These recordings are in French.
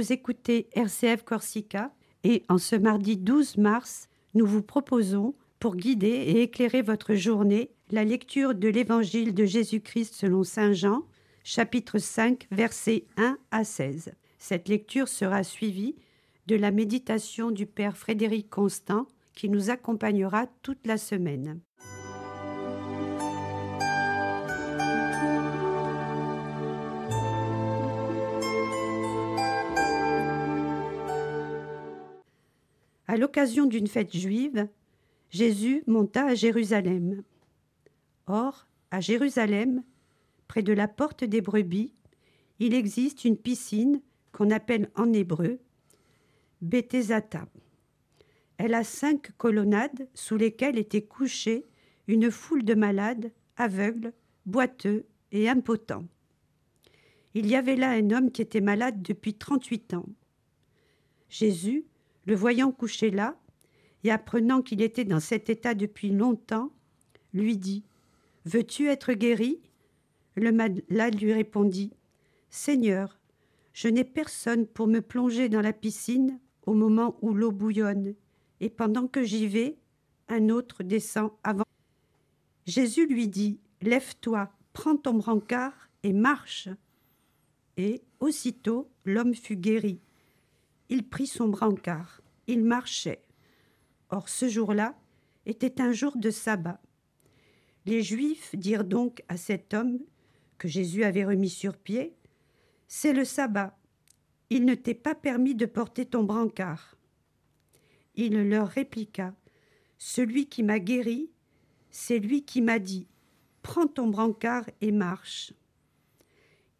écoutez RCF Corsica et en ce mardi 12 mars, nous vous proposons, pour guider et éclairer votre journée, la lecture de l'Évangile de Jésus-Christ selon Saint Jean, chapitre 5, versets 1 à 16. Cette lecture sera suivie de la méditation du Père Frédéric Constant qui nous accompagnera toute la semaine. À l'occasion d'une fête juive, Jésus monta à Jérusalem. Or, à Jérusalem, près de la porte des brebis, il existe une piscine qu'on appelle en hébreu Bethesata. Elle a cinq colonnades sous lesquelles était couchée une foule de malades, aveugles, boiteux et impotents. Il y avait là un homme qui était malade depuis trente-huit ans. Jésus, le voyant couché là, et apprenant qu'il était dans cet état depuis longtemps, lui dit Veux-tu être guéri? Le malade lui répondit Seigneur, je n'ai personne pour me plonger dans la piscine au moment où l'eau bouillonne, et pendant que j'y vais, un autre descend avant. Jésus lui dit Lève-toi, prends ton brancard et marche. Et aussitôt l'homme fut guéri. Il prit son brancard il marchait. Or ce jour-là était un jour de sabbat. Les Juifs dirent donc à cet homme que Jésus avait remis sur pied C'est le sabbat. Il ne t'est pas permis de porter ton brancard. Il leur répliqua Celui qui m'a guéri, c'est lui qui m'a dit Prends ton brancard et marche.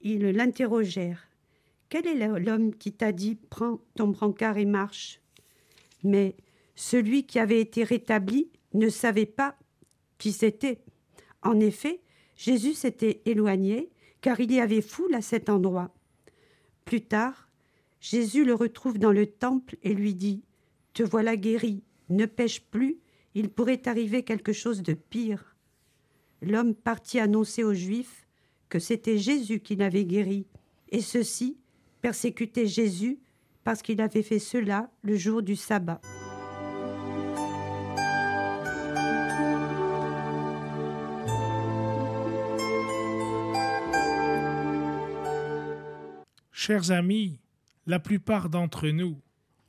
Ils l'interrogèrent Quel est l'homme qui t'a dit Prends ton brancard et marche? Mais celui qui avait été rétabli ne savait pas qui c'était. En effet, Jésus s'était éloigné, car il y avait foule à cet endroit. Plus tard, Jésus le retrouve dans le temple et lui dit Te voilà guéri, ne pêche plus, il pourrait arriver quelque chose de pire. L'homme partit annoncer aux Juifs que c'était Jésus qui l'avait guéri, et ceux-ci persécutaient Jésus parce qu'il avait fait cela le jour du sabbat. Chers amis, la plupart d'entre nous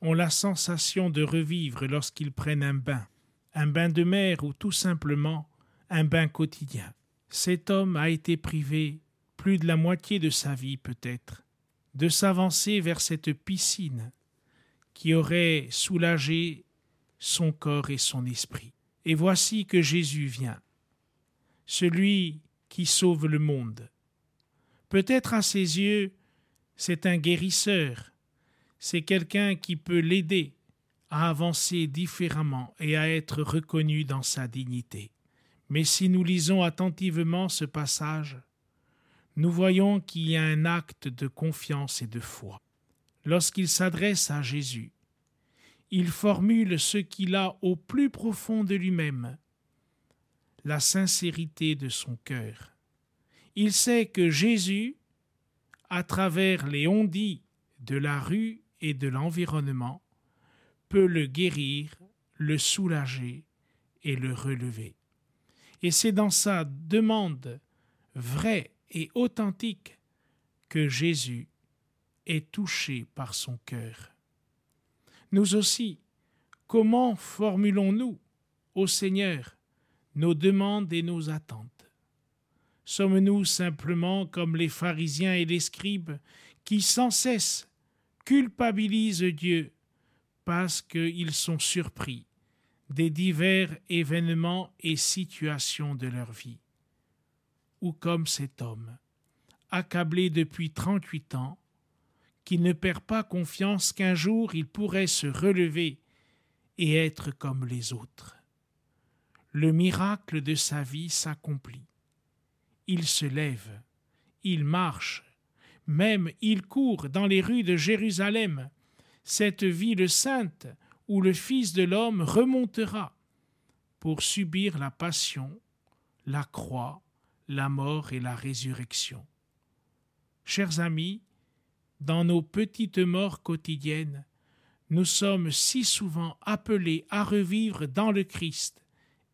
ont la sensation de revivre lorsqu'ils prennent un bain, un bain de mer ou tout simplement un bain quotidien. Cet homme a été privé plus de la moitié de sa vie peut-être de s'avancer vers cette piscine qui aurait soulagé son corps et son esprit. Et voici que Jésus vient, celui qui sauve le monde. Peut-être à ses yeux, c'est un guérisseur, c'est quelqu'un qui peut l'aider à avancer différemment et à être reconnu dans sa dignité. Mais si nous lisons attentivement ce passage, nous voyons qu'il y a un acte de confiance et de foi. Lorsqu'il s'adresse à Jésus, il formule ce qu'il a au plus profond de lui-même, la sincérité de son cœur. Il sait que Jésus, à travers les ondits de la rue et de l'environnement, peut le guérir, le soulager et le relever. Et c'est dans sa demande vraie et authentique que Jésus est touché par son cœur. Nous aussi, comment formulons-nous au Seigneur nos demandes et nos attentes? Sommes-nous simplement comme les pharisiens et les scribes qui sans cesse culpabilisent Dieu parce qu'ils sont surpris des divers événements et situations de leur vie? Ou comme cet homme, accablé depuis trente-huit ans, qui ne perd pas confiance qu'un jour il pourrait se relever et être comme les autres. Le miracle de sa vie s'accomplit. Il se lève, il marche, même il court dans les rues de Jérusalem, cette ville sainte où le Fils de l'homme remontera pour subir la passion, la croix la mort et la résurrection. Chers amis, dans nos petites morts quotidiennes, nous sommes si souvent appelés à revivre dans le Christ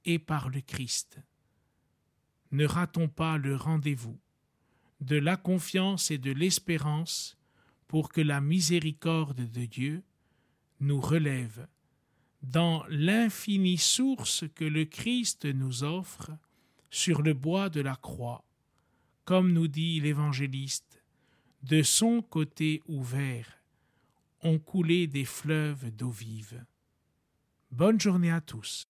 et par le Christ. Ne ratons pas le rendez-vous de la confiance et de l'espérance pour que la miséricorde de Dieu nous relève dans l'infinie source que le Christ nous offre sur le bois de la croix, comme nous dit l'évangéliste, de son côté ouvert ont coulé des fleuves d'eau vive. Bonne journée à tous.